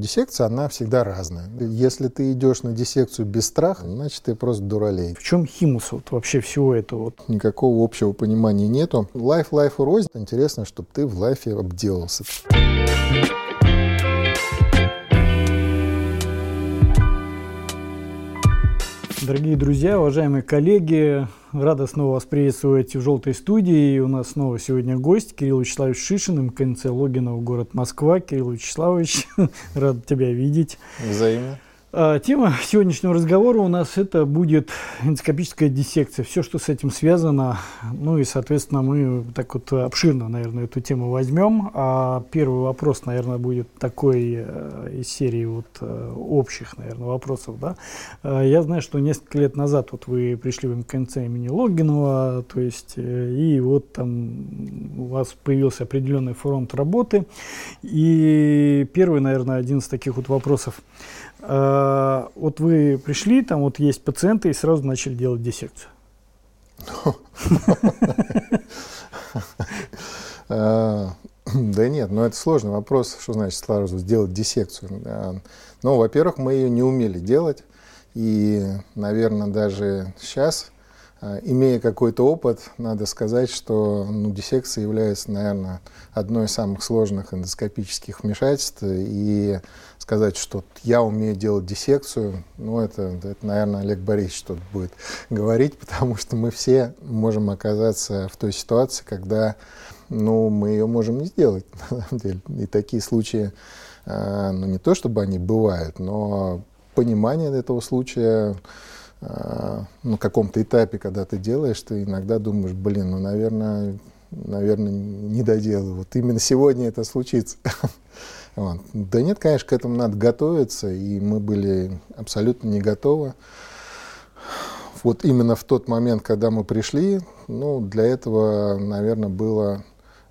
Диссекция, она всегда разная. Если ты идешь на диссекцию без страха, значит, ты просто дуралей. В чем цимус вот, вообще всего этого? Никакого общего понимания нету. Live live у рознь. Интересно, чтобы ты в live е обделался. Дорогие друзья, уважаемые коллеги, рада снова вас приветствовать в «Желтой студии». И у нас снова сегодня гость Кирилл Вячеславович Шишин, МКНЦ Логинов, город Москва. Кирилл Вячеславович, рад тебя видеть. Взаимно. А, тема сегодняшнего разговора у нас это будет эндоскопическая диссекция, все, что с этим связано. Ну и, соответственно, мы так вот обширно, наверное, эту тему возьмем. А первый вопрос, наверное, будет такой э, из серии вот э, общих, наверное, вопросов. Да? А, я знаю, что несколько лет назад вот вы пришли в МКНЦ имени Логинова, то есть, э, и вот там у вас появился определенный фронт работы. И первый, наверное, один из таких вот вопросов – Э, вот вы пришли, там вот есть пациенты и сразу начали делать диссекцию. Э, да нет, но это сложный вопрос, что значит сразу сделать диссекцию. Ну, во-первых, мы ее не умели делать, и, наверное, даже сейчас, э, имея какой-то опыт, надо сказать, что ну, диссекция является, наверное, одной из самых сложных эндоскопических вмешательств, и сказать, что я умею делать диссекцию, ну, это, это наверное, Олег Борисович тут будет говорить, потому что мы все можем оказаться в той ситуации, когда, ну, мы ее можем не сделать, на самом деле. И такие случаи, э, ну, не то чтобы они бывают, но понимание этого случая э, на каком-то этапе, когда ты делаешь, ты иногда думаешь, блин, ну, наверное, наверное, не доделаю. Вот именно сегодня это случится. Вот. Да нет, конечно, к этому надо готовиться, и мы были абсолютно не готовы. Вот именно в тот момент, когда мы пришли, ну, для этого, наверное, было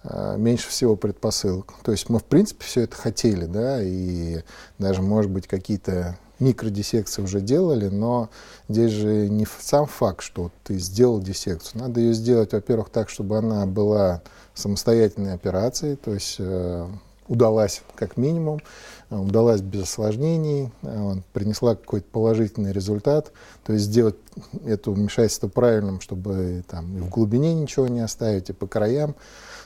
э, меньше всего предпосылок. То есть мы, в принципе, все это хотели, да, и даже, может быть, какие-то микродиссекции уже делали, но здесь же не сам факт, что ты сделал диссекцию. Надо ее сделать, во-первых, так, чтобы она была самостоятельной операцией, то есть э, удалась как минимум, э, удалась без осложнений, э, принесла какой-то положительный результат. То есть сделать это вмешательство правильным, чтобы там, и в глубине ничего не оставить, и по краям.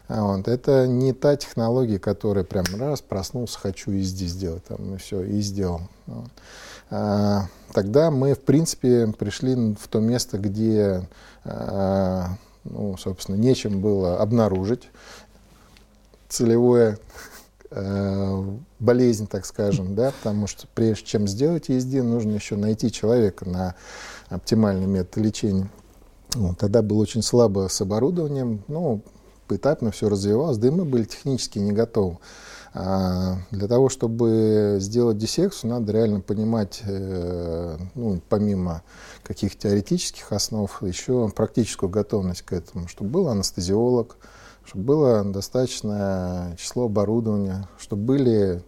Э, вот. Это не та технология, которая прям раз проснулся, хочу и здесь сделать, там, и все, и сделал. Вот. А, тогда мы, в принципе, пришли в то место, где, ну, собственно, нечем было обнаружить целевое болезнь, так скажем, да, потому что прежде чем сделать ESD, нужно еще найти человека на оптимальный метод лечения. Вот, тогда было очень слабо с оборудованием, ну, поэтапно все развивалось, да и мы были технически не готовы. А для того, чтобы сделать диссекцию, надо реально понимать, э, ну, помимо каких-то теоретических основ, еще практическую готовность к этому, чтобы был анестезиолог, чтобы было достаточное число оборудования, чтобы были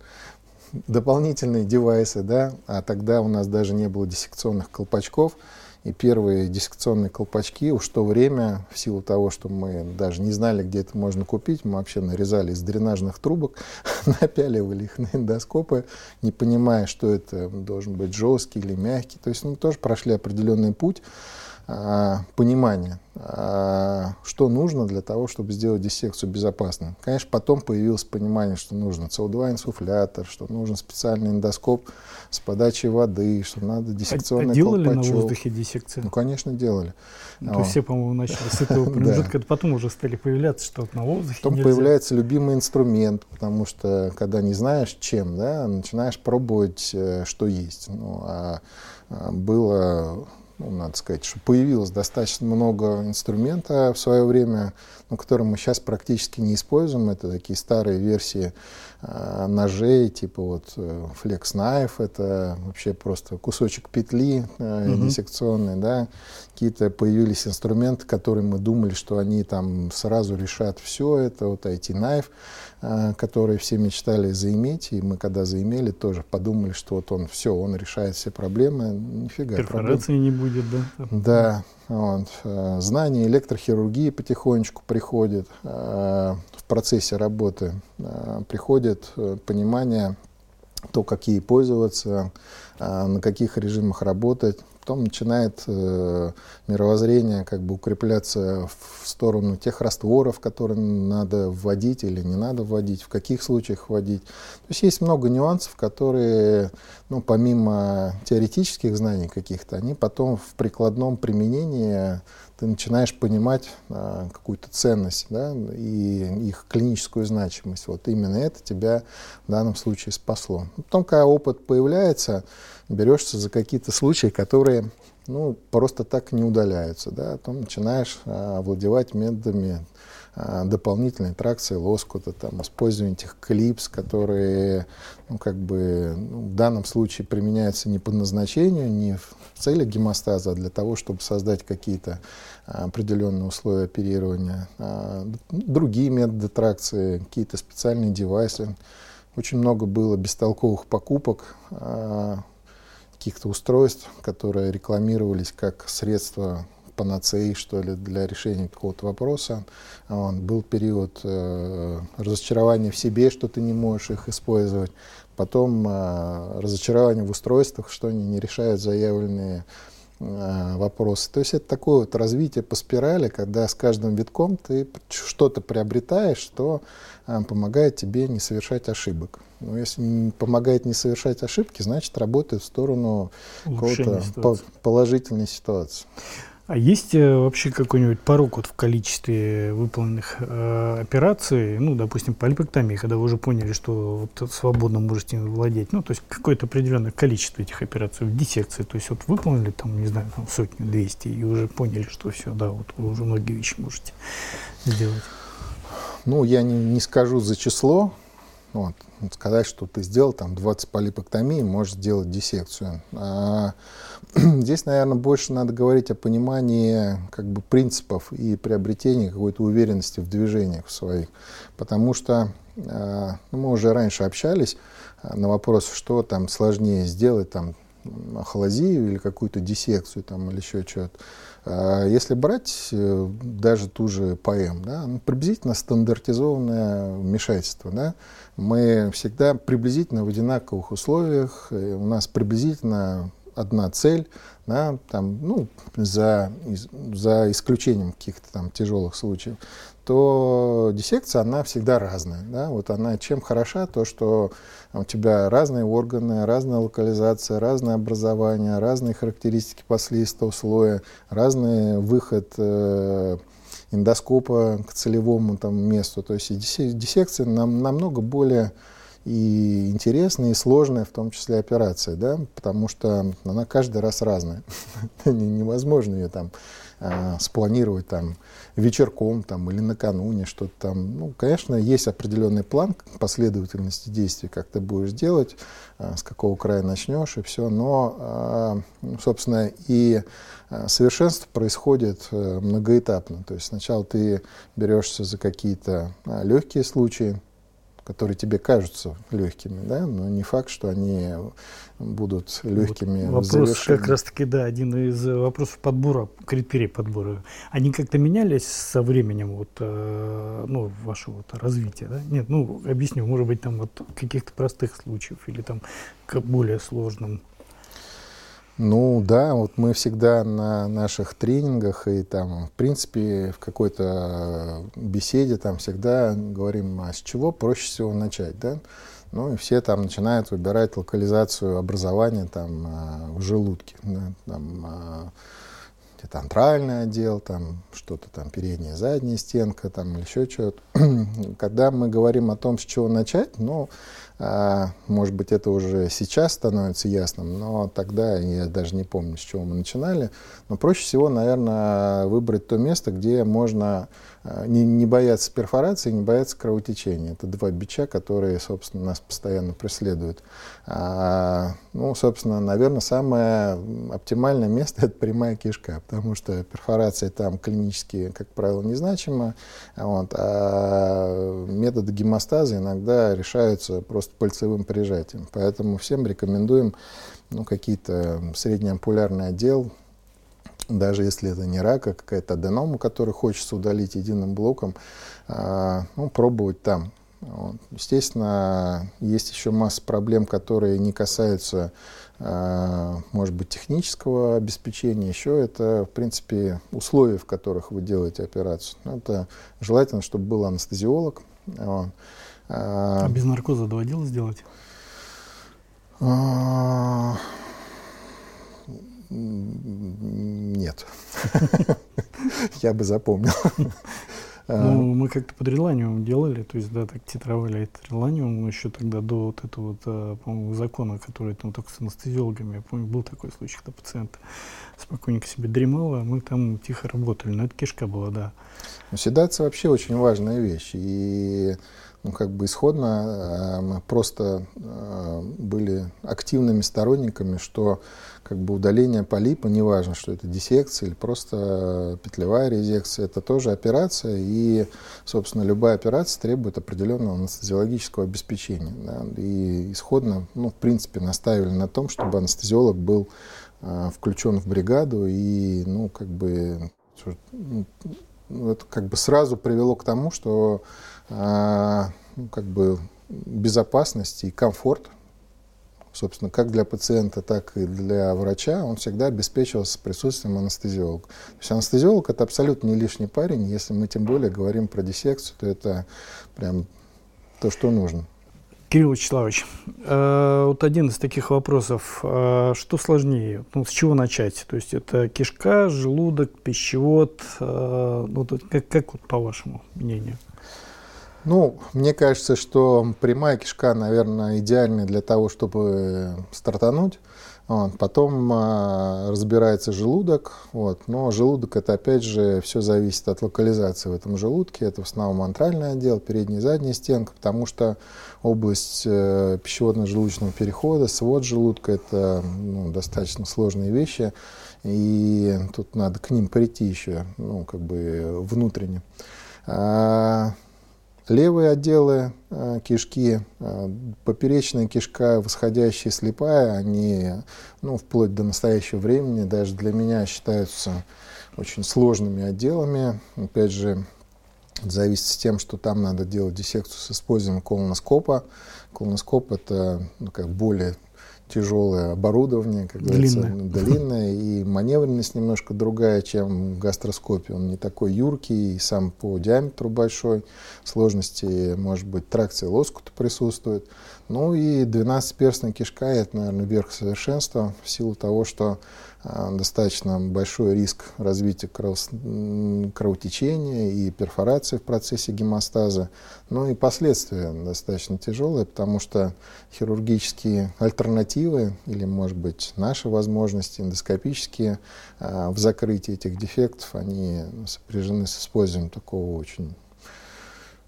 дополнительные девайсы, да, а тогда у нас даже не было диссекционных колпачков, и первые диссекционные колпачки уж то время, в силу того, что мы даже не знали, где это можно купить, мы вообще нарезали из дренажных трубок, напяливали их на эндоскопы, не понимая, что это должен быть жесткий или мягкий. То есть мы тоже прошли определенный путь. А, понимание, а, что нужно для того, чтобы сделать диссекцию безопасной. Конечно, потом появилось понимание, что нужно СО2-инсуфлятор, что нужен специальный эндоскоп с подачей воды, что надо диссекционный а, делали колпачок. на воздухе диссекцию? Ну, конечно, делали. Ну, то есть все, по-моему, начали с этого промежутка, потом уже стали появляться, что на воздухе Потом появляется любимый инструмент, потому что, когда не знаешь, чем, да, начинаешь пробовать, э, что есть. Ну, а было ну, надо сказать, что появилось достаточно много инструмента в свое время, ну, которые мы сейчас практически не используем. Это такие старые версии ножей, типа вот э, Flex Knife, это вообще просто кусочек петли э, диссекционной, да. Какие-то появились инструменты, которые мы думали, что они там сразу решат все это, вот IT-Knife. А, которые все мечтали заиметь, и мы когда заимели, тоже подумали, что вот он все, он решает все проблемы, нифига. Перфорации проблем. не будет, да? Да, вот. А, знания электрохирургии потихонечку приходят а, в процессе работы, приходит э, понимание то, какие пользоваться, на каких режимах работать. Потом начинает э, мировоззрение как бы укрепляться в сторону тех растворов, которые надо вводить или не надо вводить, в каких случаях вводить. То есть есть много нюансов, которые, ну, помимо теоретических знаний каких-то, они потом в прикладном применении ты начинаешь понимать а, какую-то ценность да, и их клиническую значимость. Вот именно это тебя в данном случае спасло. Потом, когда опыт появляется, берешься за какие-то случаи, которые ну, просто так не удаляются. Да? Потом начинаешь а, овладевать методами а, дополнительной тракции лоскута, там, использование этих клипс, которые ну, как бы, ну, в данном случае применяются не по назначению, не в целях гемостаза, а для того, чтобы создать какие-то а, определенные условия оперирования. А, другие методы тракции, какие-то специальные девайсы. Очень много было бестолковых покупок а, каких-то устройств, которые рекламировались как средство панацеи, что ли, для решения какого-то вопроса. Он, был период э, разочарования в себе, что ты не можешь их использовать. Потом э, разочарование в устройствах, что они не решают заявленные э, вопросы. То есть это такое вот развитие по спирали, когда с каждым витком ты что-то приобретаешь, что э, помогает тебе не совершать ошибок. Но если помогает не совершать ошибки, значит работает в сторону какой-то положительной ситуации. А есть э, вообще какой-нибудь порог вот в количестве выполненных э, операций, ну, допустим, полипэктомии, когда вы уже поняли, что вот свободно можете владеть, ну, то есть какое-то определенное количество этих операций в диссекции, то есть вот выполнили там, не знаю, там сотню, двести, и уже поняли, что все, да, вот вы уже многие вещи можете сделать. Ну, я не, не скажу за число, вот, сказать, что ты сделал там 20 полипэктомий, можешь сделать диссекцию. А, здесь, наверное, больше надо говорить о понимании как бы, принципов и приобретении какой-то уверенности в движениях своих. Потому что а, ну, мы уже раньше общались а, на вопрос, что там сложнее сделать, там, ахолазию или какую-то диссекцию там, или еще что-то. А, если брать э, даже ту же ПМ, да, ну, приблизительно стандартизованное вмешательство, да, мы всегда приблизительно в одинаковых условиях, у нас приблизительно одна цель, да, там, ну, за, за исключением каких-то там тяжелых случаев, то диссекция, она всегда разная. Да? Вот она чем хороша, то, что у тебя разные органы, разная локализация, разное образование, разные характеристики послеистого слоя, разный выход э, эндоскопа к целевому там, месту. То есть диссекция нам, намного более и интересная, и сложная, в том числе операция, да, потому что она каждый раз разная. Невозможно ее там а, спланировать там вечерком там, или накануне что-то там. Ну, конечно, есть определенный план последовательности действий, как ты будешь делать, а, с какого края начнешь и все, но, а, собственно, и совершенство происходит э, многоэтапно. То есть сначала ты берешься за какие-то легкие случаи, которые тебе кажутся легкими, да, но не факт, что они будут легкими вот Вопрос как раз-таки, да, один из вопросов подбора, критерий подбора. Они как-то менялись со временем вот, э, ну, вашего вот развития, да? Нет, ну, объясню, может быть, там вот каких-то простых случаев или там к более сложным ну да, вот мы всегда на наших тренингах и там, в принципе, в какой-то беседе там всегда говорим, а с чего проще всего начать, да? Ну и все там начинают выбирать локализацию образования там а, в желудке, да? там, а, это антральный отдел, там что-то там передняя, задняя стенка, там или еще что-то. Когда мы говорим о том, с чего начать, ну, а, может быть, это уже сейчас становится ясным, но тогда я даже не помню, с чего мы начинали. Но проще всего, наверное, выбрать то место, где можно а, не, не бояться перфорации, не бояться кровотечения. Это два бича, которые, собственно, нас постоянно преследуют. А, ну, собственно, наверное, самое оптимальное место – это прямая кишка, потому что перфорация там клинически, как правило, незначима, вот, а методы гемостаза иногда решаются просто пальцевым прижатием. Поэтому всем рекомендуем ну, какие-то среднеампулярный отдел, даже если это не рак, а какая-то аденома, которую хочется удалить единым блоком, а, ну, пробовать там. Естественно, есть еще масса проблем, которые не касаются, может быть, технического обеспечения. Еще это, в принципе, условия, в которых вы делаете операцию. Это желательно, чтобы был анестезиолог. Вот. А, без наркоза доводилось сделать? А, нет. Я бы запомнил. А. Ну, мы как-то под реланиум делали, то есть, да, так титровали этот реланиум еще тогда до вот этого, вот, а, по-моему, закона, который там только с анестезиологами. Я помню, был такой случай, когда пациент спокойненько себе дремал, а мы там тихо работали. Но это кишка была, да. Ну, седация вообще очень важная вещь. И ну, как бы исходно э, мы просто э, были активными сторонниками, что как бы удаление полипа, неважно, что это диссекция или просто петлевая резекция, это тоже операция, и, собственно, любая операция требует определенного анестезиологического обеспечения. Да, и исходно, ну, в принципе, настаивали на том, чтобы анестезиолог был э, включен в бригаду, и, ну, как бы, ну, это как бы сразу привело к тому, что ну, как бы безопасность и комфорт, собственно, как для пациента, так и для врача, он всегда обеспечивался присутствием анестезиолога. То есть анестезиолог это абсолютно не лишний парень, если мы тем более говорим про диссекцию, то это прям то, что нужно. Кирилл Вячеславович, э, вот один из таких вопросов. Э, что сложнее? Ну, с чего начать? То есть это кишка, желудок, пищевод? Э, ну, как, как вот по вашему мнению? Ну, мне кажется, что прямая кишка, наверное, идеальная для того, чтобы стартануть. Вот. Потом а, разбирается желудок, вот. но желудок это опять же все зависит от локализации в этом желудке. Это в основном антральный отдел, передняя и задняя стенка, потому что область э, пищеводно-желудочного перехода, свод желудка это ну, достаточно сложные вещи, и тут надо к ним прийти еще, ну, как бы внутренне. А, Левые отделы э, кишки, э, поперечная кишка, восходящая слепая, они, ну, вплоть до настоящего времени, даже для меня считаются очень сложными отделами. Опять же, зависит с тем, что там надо делать диссекцию с использованием колоноскопа. Колоноскоп это ну, как более тяжелое оборудование, как длинное. говорится, длинное, и маневренность немножко другая, чем в гастроскопе. Он не такой юркий, и сам по диаметру большой, сложности, может быть, тракция лоскута присутствует. Ну и 12-перстная кишка – это, наверное, верх совершенства в силу того, что достаточно большой риск развития кров... кровотечения и перфорации в процессе гемостаза. Ну и последствия достаточно тяжелые, потому что хирургические альтернативы или, может быть, наши возможности эндоскопические а, в закрытии этих дефектов, они сопряжены с использованием такого очень Э,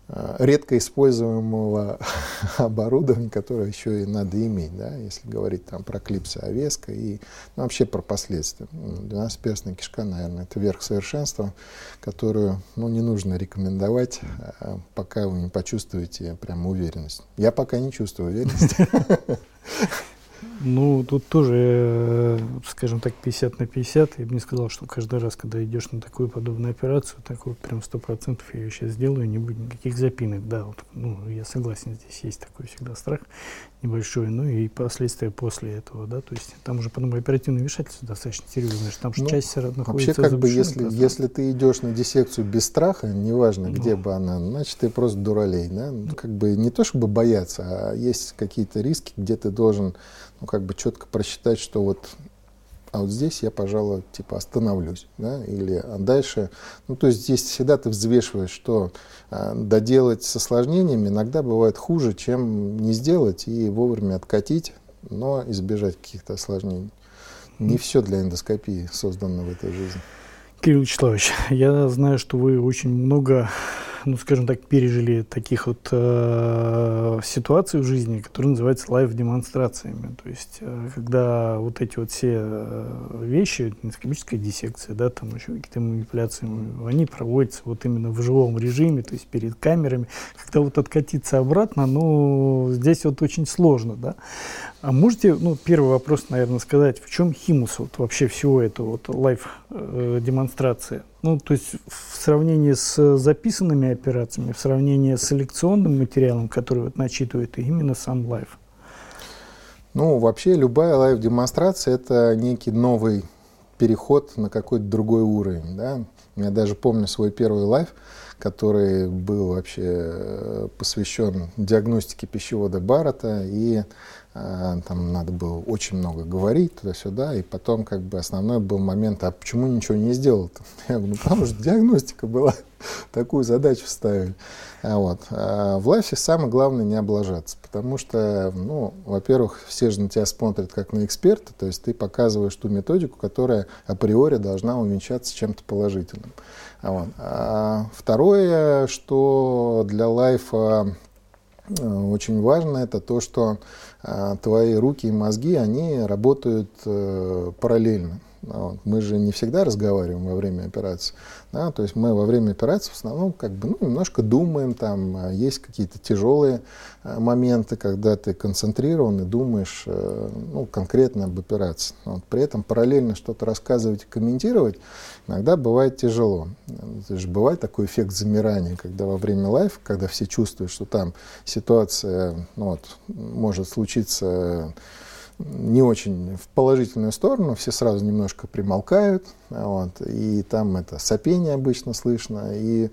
редко используемого оборудования, которое еще и надо иметь, да, если говорить там про клипсы овеска и ну, вообще про последствия. 12-перстная кишка, наверное, это верх совершенства, которую ну, не нужно рекомендовать, э, пока вы не почувствуете прям уверенность. Я пока не чувствую уверенности. Ну, тут тоже, э, скажем так, 50 на 50. Я бы не сказал, что каждый раз, когда идешь на такую подобную операцию, так вот прям сто процентов я ее сейчас сделаю, не будет никаких запинок. Да, вот, ну, я согласен, здесь есть такой всегда страх небольшой, ну и последствия после этого, да, то есть там уже потом оперативное вмешательство достаточно серьезное, что там ну, часть все равно находится Вообще, как бы, если, если ты идешь на диссекцию без страха, неважно, где ну. бы она, значит, ты просто дуралей, да, ну, как бы не то, чтобы бояться, а есть какие-то риски, где ты должен, ну, как бы четко просчитать, что вот а вот здесь я, пожалуй, типа остановлюсь, да, или а дальше, ну, то есть здесь всегда ты взвешиваешь, что а, доделать с осложнениями иногда бывает хуже, чем не сделать и вовремя откатить, но избежать каких-то осложнений. Не все для эндоскопии создано в этой жизни. Кирилл Вячеславович, я знаю, что вы очень много ну, скажем так, пережили таких вот э, ситуаций в жизни, которые называются лайв-демонстрациями. То есть, э, когда вот эти вот все э, вещи, эндоскопическая диссекция, да, там еще какие-то манипуляции, они проводятся вот именно в живом режиме, то есть перед камерами. Когда вот откатиться обратно, ну, здесь вот очень сложно, да. А можете, ну, первый вопрос, наверное, сказать, в чем цимус вот, вообще всего этого вот live-демонстрации? Э, ну, то есть в сравнении с записанными операциями, в сравнении с селекционным материалом, который вот начитывает именно сам live? Ну, вообще любая лайв-демонстрация – это некий новый переход на какой-то другой уровень. Да? Я даже помню свой первый live, который был вообще э, посвящен диагностике пищевода Баррета и там надо было очень много говорить туда-сюда, и потом как бы основной был момент, а почему ничего не сделал-то? Я говорю, ну потому что диагностика была, такую задачу ставили. А вот. А в live е самое главное не облажаться, потому что, ну, во-первых, все же на тебя смотрят как на эксперта, то есть ты показываешь ту методику, которая априори должна увенчаться чем-то положительным. А вот. А второе, что для лайфа э, очень важно, это то, что а, твои руки и мозги, они работают э, параллельно. Вот. Мы же не всегда разговариваем во время операции. Да? То есть мы во время операции в основном как бы, ну, немножко думаем, там а, есть какие-то тяжелые а, моменты, когда ты концентрирован и думаешь э, ну, конкретно об операции. Вот. При этом параллельно что-то рассказывать и комментировать иногда бывает тяжело. Это же бывает такой эффект замирания, когда во время лайфа, когда все чувствуют, что там ситуация ну, вот, может случиться не очень в положительную сторону, все сразу немножко примолкают, вот, и там это сопение обычно слышно, и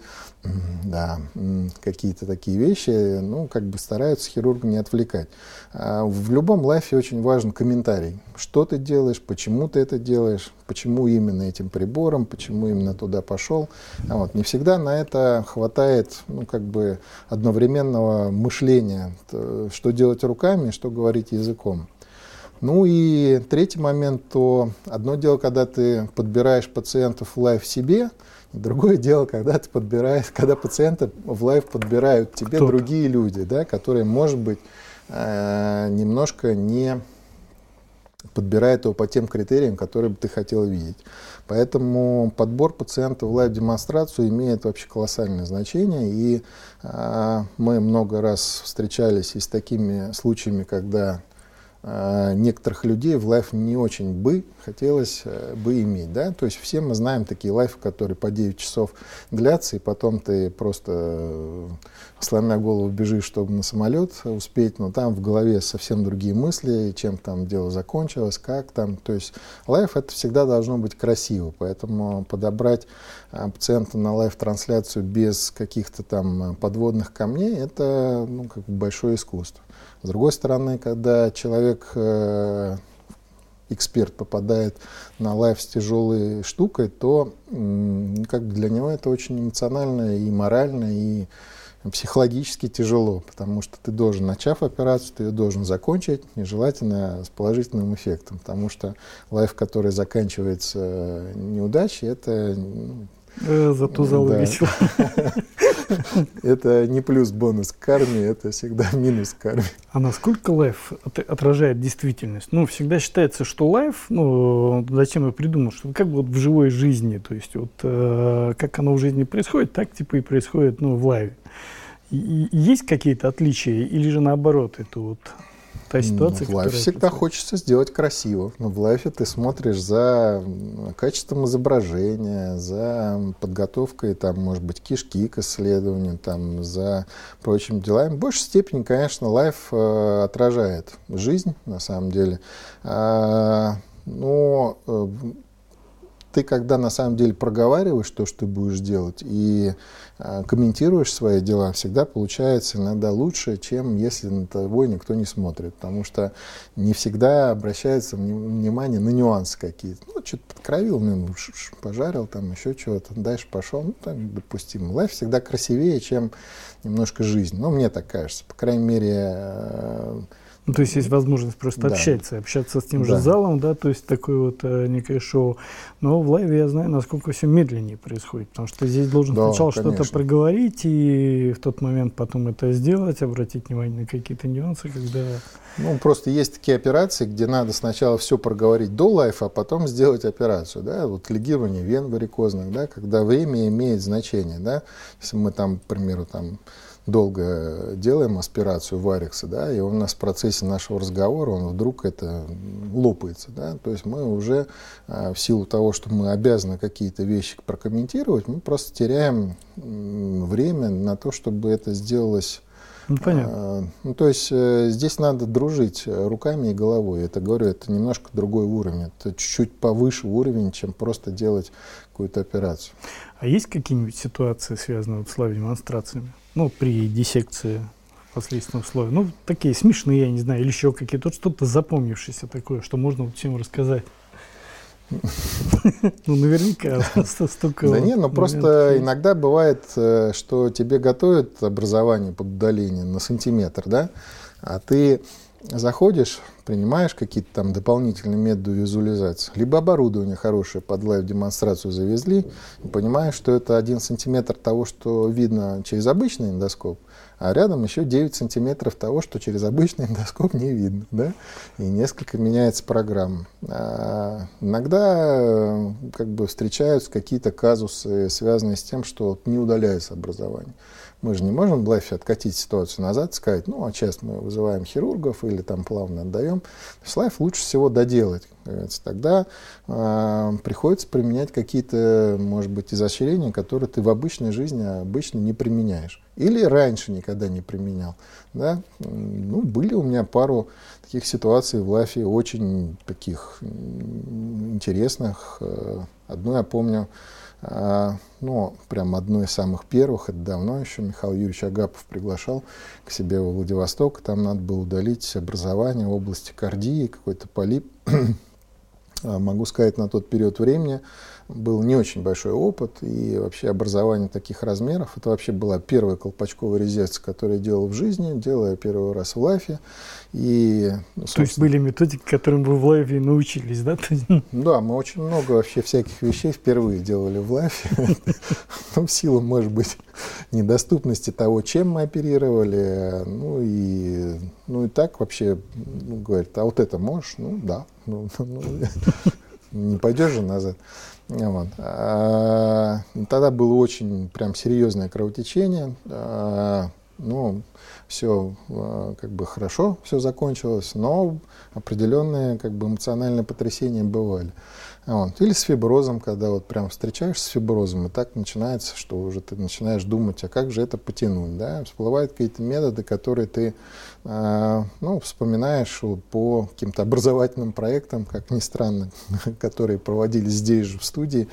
да, какие-то такие вещи, ну, как бы стараются хирурга не отвлекать. А в любом лайфе очень важен комментарий. Что ты делаешь, почему ты это делаешь, почему именно этим прибором, почему именно туда пошел. А вот, не всегда на это хватает, ну, как бы одновременного мышления, что делать руками, что говорить языком. Ну и третий момент, то одно дело, когда ты подбираешь пациентов в live себе, другое дело, когда ты подбираешь, когда пациенты в live подбирают тебе Кто-то. другие люди, да, которые, может быть, э, немножко не подбирают его по тем критериям, которые бы ты хотел видеть. Поэтому подбор пациентов в лайв-демонстрацию имеет вообще колоссальное значение. И э, мы много раз встречались и с такими случаями, когда некоторых людей в лайф не очень бы хотелось э, бы иметь. Да? То есть все мы знаем такие лайфы, которые по 9 часов длятся, и потом ты просто э, сломя голову бежишь, чтобы на самолет успеть, но там в голове совсем другие мысли, чем там дело закончилось, как там. То есть live это всегда должно быть красиво, поэтому подобрать пациента на live-трансляцию без каких-то там подводных камней это ну, как бы большое искусство. С другой стороны, когда человек, э, эксперт, попадает на live с тяжелой штукой, то как бы для него это очень эмоционально и морально, и психологически тяжело, потому что ты должен, начав операцию, ты ее должен закончить, и желательно с положительным эффектом, потому что лайф, который заканчивается неудачей, это... Э, зато зал да. Это не плюс бонус к карме, это всегда минус к карме. А насколько лайф отражает действительность? Ну, всегда считается, что лайф, ну, зачем я придумал, что как вот в живой жизни, то есть вот э, как оно в жизни происходит, так типа и происходит, ну, в лайве. И, и есть какие-то отличия или же наоборот это вот та ситуация, ну, в лайфе всегда происходит. хочется сделать красиво. Но в лайфе ты смотришь за качеством изображения, за подготовкой, там, может быть, кишки к исследованию, там, за прочими делами. В большей степени, конечно, лайф э, отражает жизнь, на самом деле. А, но э, ты когда на самом деле проговариваешь то, что ты будешь делать, и э, комментируешь свои дела, всегда получается иногда лучше, чем если на тобой никто не смотрит. Потому что не всегда обращается внимание на нюансы какие-то. Ну, что-то подкровил, ну, пожарил, там еще чего-то, дальше пошел, ну, так допустимо. Live всегда красивее, чем немножко жизнь. Ну, мне так кажется. По крайней мере, э, ну, то есть есть возможность просто да. общаться, общаться с тем да. же залом, да, то есть такое вот э, некое шоу. Но в live е я знаю, насколько все медленнее происходит, потому что здесь должен да, сначала что-то проговорить и в тот момент потом это сделать, обратить внимание на какие-то нюансы, когда... Ну, просто есть такие операции, где надо сначала все проговорить до лайфа, а потом сделать операцию, да, вот легирование вен варикозных, да, когда время имеет значение, да, если мы там, к примеру, там долго делаем аспирацию варикса, да, и у нас в процессе нашего разговора он вдруг это лопается, да, то есть мы уже в силу того, что мы обязаны какие-то вещи прокомментировать, мы просто теряем время на то, чтобы это сделалось ну, понятно. А, ну, то есть э, здесь надо дружить э, руками и головой. Это, говорю, это немножко другой уровень. Это чуть-чуть повыше уровень, чем просто делать какую-то операцию. А есть какие-нибудь ситуации, связанные вот с лайв-демонстрациями? Ну, при диссекции последственных слоев. Ну, такие смешные, я не знаю, или еще какие-то. Что-то запомнившееся такое, что можно вот всем рассказать. Ну, наверняка столько. Да нет, ну просто иногда бывает, э, что тебе готовят образование под удаление на сантиметр, да, а ты заходишь, принимаешь какие-то там дополнительные методы визуализации, либо оборудование хорошее под лайв-демонстрацию завезли, и понимаешь, что это один сантиметр того, что видно через обычный эндоскоп, а рядом еще 9 сантиметров того, что через обычный эндоскоп не видно, да, и несколько меняется программа. А иногда как бы встречаются какие-то казусы, связанные с тем, что не удаляется образование. Мы же не можем в лайфе откатить ситуацию назад, сказать, ну, а сейчас мы вызываем хирургов или там плавно отдаем. То есть лайф лучше всего доделать. Тогда э, приходится применять какие-то, может быть, изощрения, которые ты в обычной жизни обычно не применяешь. Или раньше никогда не применял. Да? Ну, были у меня пару таких ситуаций в лайфе очень таких интересных. Э, одну я помню, ну, прям одно из самых первых, это давно еще Михаил Юрьевич Агапов приглашал к себе во Владивосток. Там надо было удалить образование в области кардии, какой-то полип. А, могу сказать, на тот период времени был не очень большой опыт, и вообще образование таких размеров, это вообще была первая колпачковая резекция, которую я делал в жизни, делая первый раз в лайфе. И, ну, То есть были методики, которым вы в лайфе научились, да? Да, мы очень много вообще всяких вещей впервые делали в лайфе. Ну, в силу, может быть, недоступности того, чем мы оперировали. Ну и, ну и так вообще, ну, говорит, а вот это можешь? Ну да. Ну, ну, не пойдешь же назад. Вот. А, тогда было очень прям серьезное кровотечение. А, ну, все а, как бы хорошо, все закончилось, но определенные как бы эмоциональные потрясения бывали. Вот. Или с фиброзом, когда вот прям встречаешься с фиброзом, и так начинается, что уже ты начинаешь думать, а как же это потянуть, да? Всплывают какие-то методы, которые ты, э, ну, вспоминаешь по каким-то образовательным проектам, как ни странно, которые проводились здесь же в студии,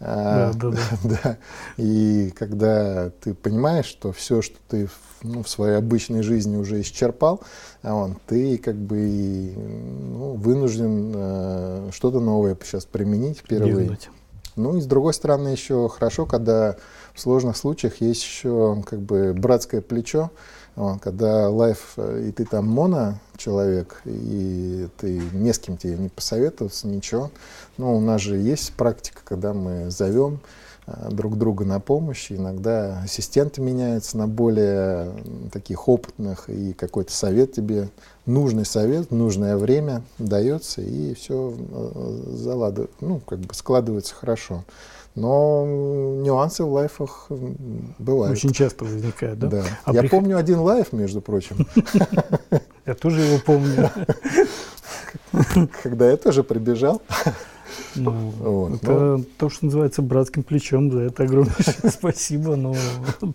да, да, да. да. И когда ты понимаешь, что все, что ты ну, в своей обычной жизни уже исчерпал, а он, ты как бы ну, вынужден э, что-то новое сейчас применить впервые. Дернуть. Ну и с другой стороны еще хорошо, когда в сложных случаях есть еще как бы братское плечо, когда лайф, э, и ты там моно человек, и ты не с кем тебе не посоветоваться, ничего. Но у нас же есть практика, когда мы зовем э, друг друга на помощь. Иногда ассистенты меняются на более таких опытных, и какой-то совет тебе, нужный совет, нужное время дается, и все э, заладывает, ну, как бы складывается хорошо. Но нюансы в лайфах бывают. Очень часто возникают, да? Да. А Я при... помню один лайф, между прочим. Я тоже его помню. Когда я тоже прибежал. Ну, вот, это ну, то, что называется братским плечом, за это огромное спасибо, но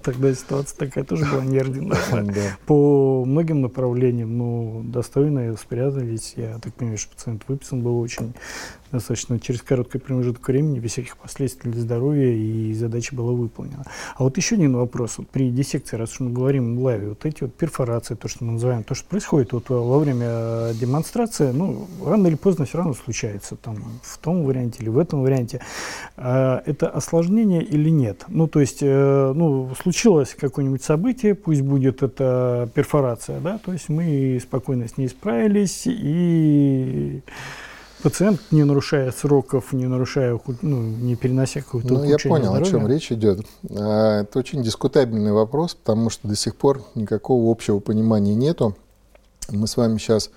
тогда ситуация такая тоже была неординарная. Да. По многим направлениям, ну, достойно спрятались. Я так понимаю, что пациент выписан был очень достаточно через короткий промежуток времени, без всяких последствий для здоровья, и задача была выполнена. А вот еще один вопрос. Вот при диссекции, раз уж мы говорим в лайве, вот эти вот перфорации, то, что мы называем, то, что происходит вот во время демонстрации, ну, рано или поздно все равно случается, там, в том варианте или в этом варианте. А, это осложнение или нет? Ну, то есть, э, ну, случилось какое-нибудь событие, пусть будет это перфорация, да, то есть мы спокойно с ней справились и пациент, не нарушая сроков, не нарушая, ну, не перенося какого-то Ну, я понял, здоровья. о чем речь идет. А, это очень дискутабельный вопрос, потому что до сих пор никакого общего понимания нету. Мы с вами сейчас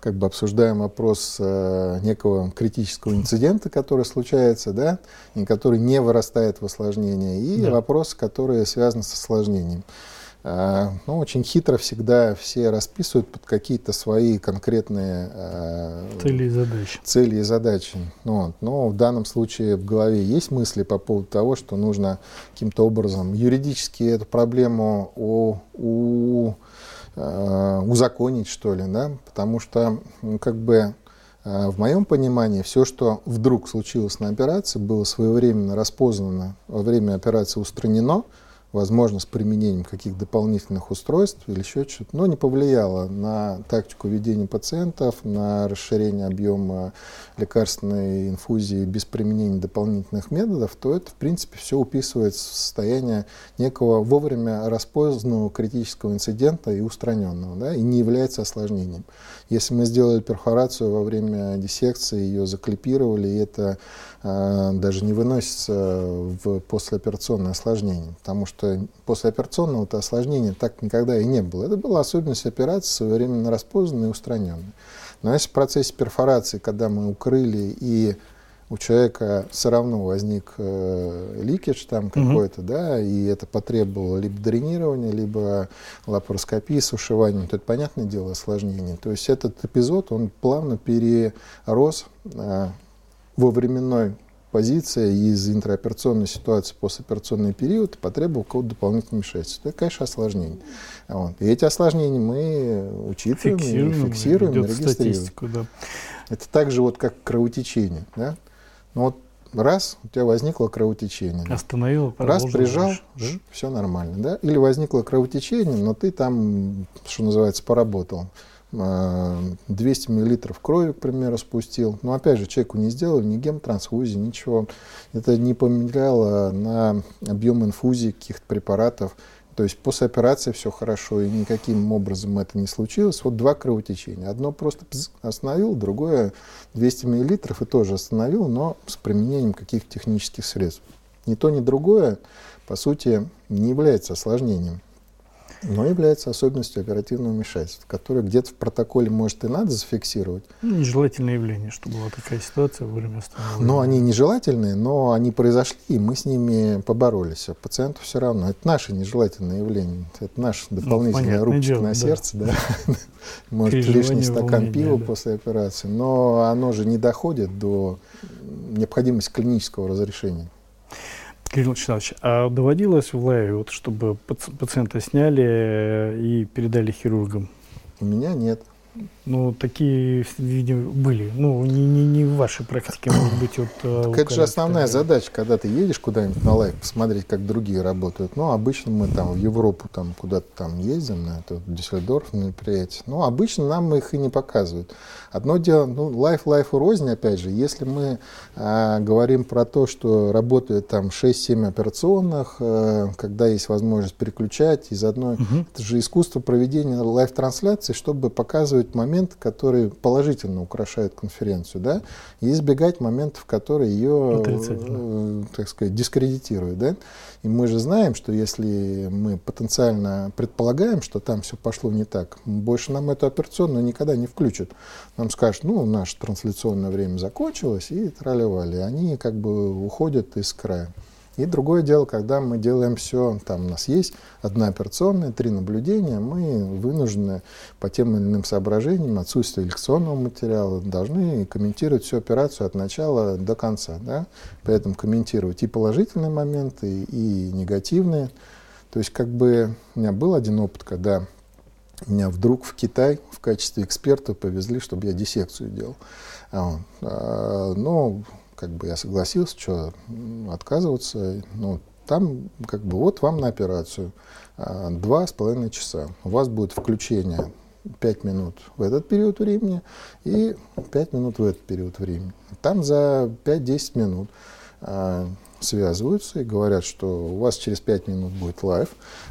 как бы обсуждаем вопрос э, некого критического инцидента, который случается, да, и который не вырастает в осложнение, и да. вопрос, который связан с осложнением. А, ну, очень хитро всегда все расписывают под какие-то свои конкретные а, цели и задачи. Цели и задачи. Ну, вот. Но в данном случае в голове есть мысли по поводу того, что нужно каким-то образом юридически эту проблему у, у, э, узаконить, что ли, да? потому что ну, как бы в моем понимании, все, что вдруг случилось на операции, было своевременно распознано, во время операции устранено, возможно, с применением каких-то дополнительных устройств или еще что-то, но не повлияло на тактику ведения пациентов, на расширение объема лекарственной инфузии без применения дополнительных методов, то это, в принципе, все уписывается в состояние некого вовремя распознанного критического инцидента и устраненного, да, и не является осложнением. Если мы сделали перфорацию во время диссекции, ее заклипировали, и это э, даже не выносится в послеоперационное осложнение, потому что что послеоперационного -то осложнения так никогда и не было. Это была особенность операции, своевременно распознанная и устраненная. Но если в процессе перфорации, когда мы укрыли и у человека все равно возник э, ликидж там какой-то, да, и это потребовало либо дренирования, либо лапароскопии с ушиванием, то это, понятное дело, осложнение. То есть этот эпизод, он плавно перерос э, во временной позиция из интраоперационной ситуации послеоперационный период потребовал какого-то дополнительного вмешательства. Это, конечно, осложнение. Вот. И эти осложнения мы учитываем, фиксируем, фиксируем регистрируем. Да. Это так же, вот, как кровотечение. Да? Ну, вот раз, у тебя возникло кровотечение. Остановил, Раз прижал, все нормально. Да? Или возникло кровотечение, но ты там, что называется, поработал. 200 миллилитров крови, к примеру, спустил. Но опять же, человеку не сделали ни гемтрансфузии, ничего. Это не поменяло на объем инфузии каких-то препаратов. То есть после операции все хорошо, и никаким образом это не случилось. Вот два кровотечения. Одно просто остановил, другое 200 миллилитров и тоже остановил, но с применением каких-то технических средств. Ни то, ни другое, по сути, не является осложнением но является особенностью оперативного вмешательства, которое где-то в протоколе, может, и надо зафиксировать. Ну, нежелательное явление, что была такая ситуация во время остановления. Но они нежелательные, но они произошли, и мы с ними поборолись. А пациенту все равно. Это наше нежелательное явление. Это наш дополнительный ну, рубчик дело, на да. сердце. Да. Может, лишний стакан пива после операции. Но оно же не доходит до необходимости клинического разрешения. Кирилл Вячеславович, а доводилось в live е, вот, чтобы пациента сняли и передали хирургам? У меня нет. Ну, такие, видимо, были. Ну, не, не, не в вашей практике, может быть, вот... Э, так это же основная задача, когда ты едешь куда-нибудь на live, посмотреть, как другие работают. Ну, обычно мы там в Европу там куда-то там ездим, на это Дюссельдорф мероприятие. Ну, обычно нам их и не показывают. Одно дело, ну, live, live у рознь, опять же, если мы а, говорим про то, что работает там 6-7 операционных, а, когда есть возможность переключать из одной... Угу. Это же искусство проведения live-трансляции, чтобы показывать использовать момент, который положительно украшает конференцию, да, и избегать моментов, которые ее, э, так сказать, дискредитируют, да. И мы же знаем, что если мы потенциально предполагаем, что там все пошло не так, больше нам эту операционную никогда не включат. Нам скажут, ну, наше трансляционное время закончилось, и тролливали. Они как бы уходят из края. И другое дело, когда мы делаем все, там у нас есть одна операционная, три наблюдения, мы вынуждены по тем или иным соображениям, отсутствие лекционного материала, должны комментировать всю операцию от начала до конца. Да? Поэтому комментировать и положительные моменты, и негативные. То есть как бы у меня был один опыт, когда меня вдруг в Китай в качестве эксперта повезли, чтобы я диссекцию делал. А, но как бы я согласился, что отказываться, ну, там как бы вот вам на операцию а, два с половиной часа. У вас будет включение 5 минут в этот период времени и 5 минут в этот период времени. Там за 5-10 минут а, связываются и говорят, что у вас через 5 минут будет live,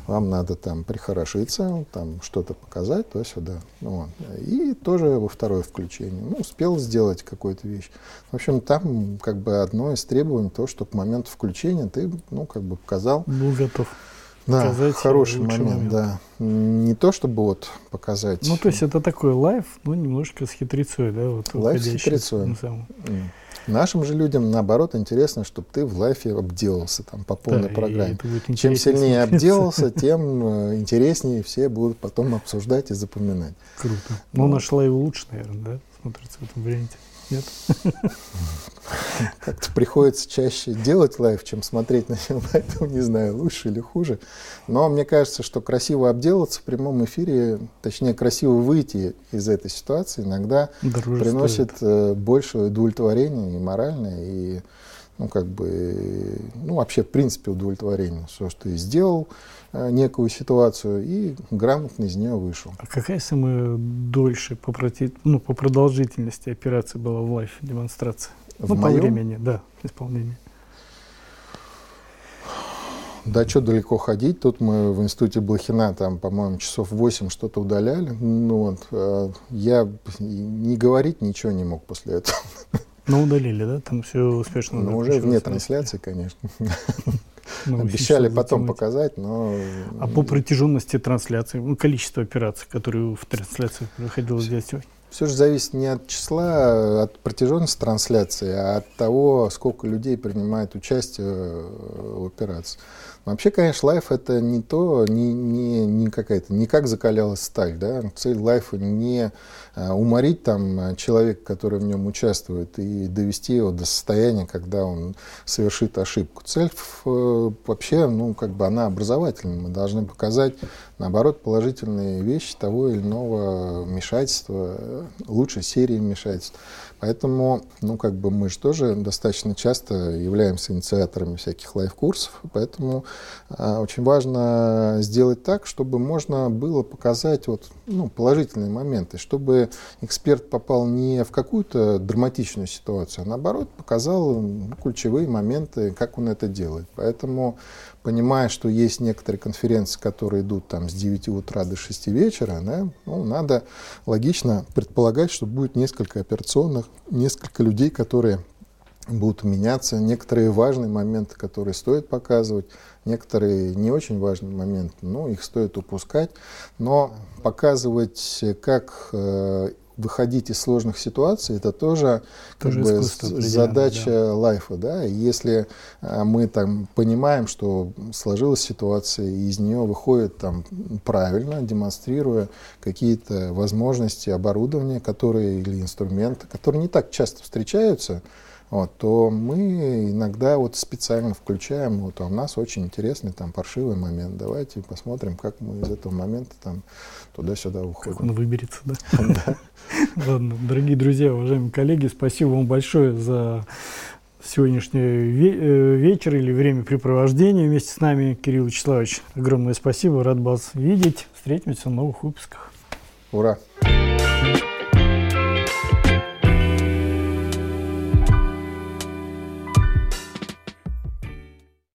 вам надо там прихорошиться, там что-то показать, то сюда. Вот. И тоже во второе включение. Ну, успел сделать какую-то вещь. В общем, там как бы одно из требований, то, что к моменту включения ты, ну, как бы показал. Был готов. Да, хороший момент, момент, да. Не то, чтобы вот показать. Ну, то есть это такой live, ну, немножко с хитрецой, да? Вот, live с хитрецой. Mm. Нашим же людям, наоборот, интересно, чтобы ты в live е обделался там по полной да, программе. Чем сильнее обделался, тем э, интереснее все будут потом обсуждать и запоминать. Круто. Но ну, наш live лучше, наверное, да, смотрится в этом варианте. Нет? Как-то приходится чаще делать live, чем смотреть на него, поэтому не знаю, лучше или хуже. Но мне кажется, что красиво обделаться в прямом эфире, точнее, красиво выйти из этой ситуации иногда Дороже приносит стоит. Э, больше удовлетворения и моральное, и ну, как бы, ну, вообще, в принципе, удовлетворение. Все, что ты сделал, э, некую ситуацию, и грамотно из нее вышел. А какая самая дольше по, проти... ну, по продолжительности операции была в лайф демонстрация? В ну, моем? по времени, да, исполнения. Да, что далеко ходить. Тут мы в институте Блохина, там, по-моему, часов 8 что-то удаляли. Ну, вот, э, я не говорить ничего не мог после этого. Ну, удалили, да? Там все успешно. Ну, уже вне трансляции, конечно. Ну, Обещали потом показать, но... А по протяженности трансляции, ну, количество операций, которые в трансляции приходилось делать сегодня? Все же зависит не от числа, от протяженности трансляции, а от того, сколько людей принимает участие в операции. Вообще, конечно, лайф это не то, не, не, не какая-то, не как закалялась сталь, да. Цель лайфа не а, уморить там человека, который в нем участвует, и довести его до состояния, когда он совершит ошибку. Цель э, вообще, ну, как бы она образовательная. Мы должны показать, наоборот, положительные вещи того или иного вмешательства, лучшей серии вмешательств. Поэтому, ну, как бы мы же тоже достаточно часто являемся инициаторами всяких live-курсов, поэтому э, очень важно сделать так, чтобы можно было показать вот, ну, положительные моменты, чтобы эксперт попал не в какую-то драматичную ситуацию, а наоборот показал ключевые моменты, как он это делает. Поэтому понимая, что есть некоторые конференции, которые идут там с 9 утра до 6 вечера, да, ну, надо логично предполагать, что будет несколько операционных, несколько людей, которые будут меняться, некоторые важные моменты, которые стоит показывать, некоторые не очень важные моменты, ну, их стоит упускать, но показывать, как э, выходить из сложных ситуаций, это тоже, тоже как бы, задача да. лайфа. Да? Если а, мы там понимаем, что сложилась ситуация, и из нее выходит там, правильно, демонстрируя какие-то возможности оборудования, которые, или инструменты, которые не так часто встречаются, вот, то мы иногда вот специально включаем, вот а у нас очень интересный там паршивый момент, давайте посмотрим, как мы из этого момента там туда-сюда уходим. Как он выберется, да? Да. Ладно, дорогие друзья, уважаемые коллеги, спасибо вам большое за сегодняшний э, вечер или времяпрепровождение вместе с нами. Кирилл Вячеславович, огромное спасибо, рад вас видеть. Встретимся в новых выпусках. Ура!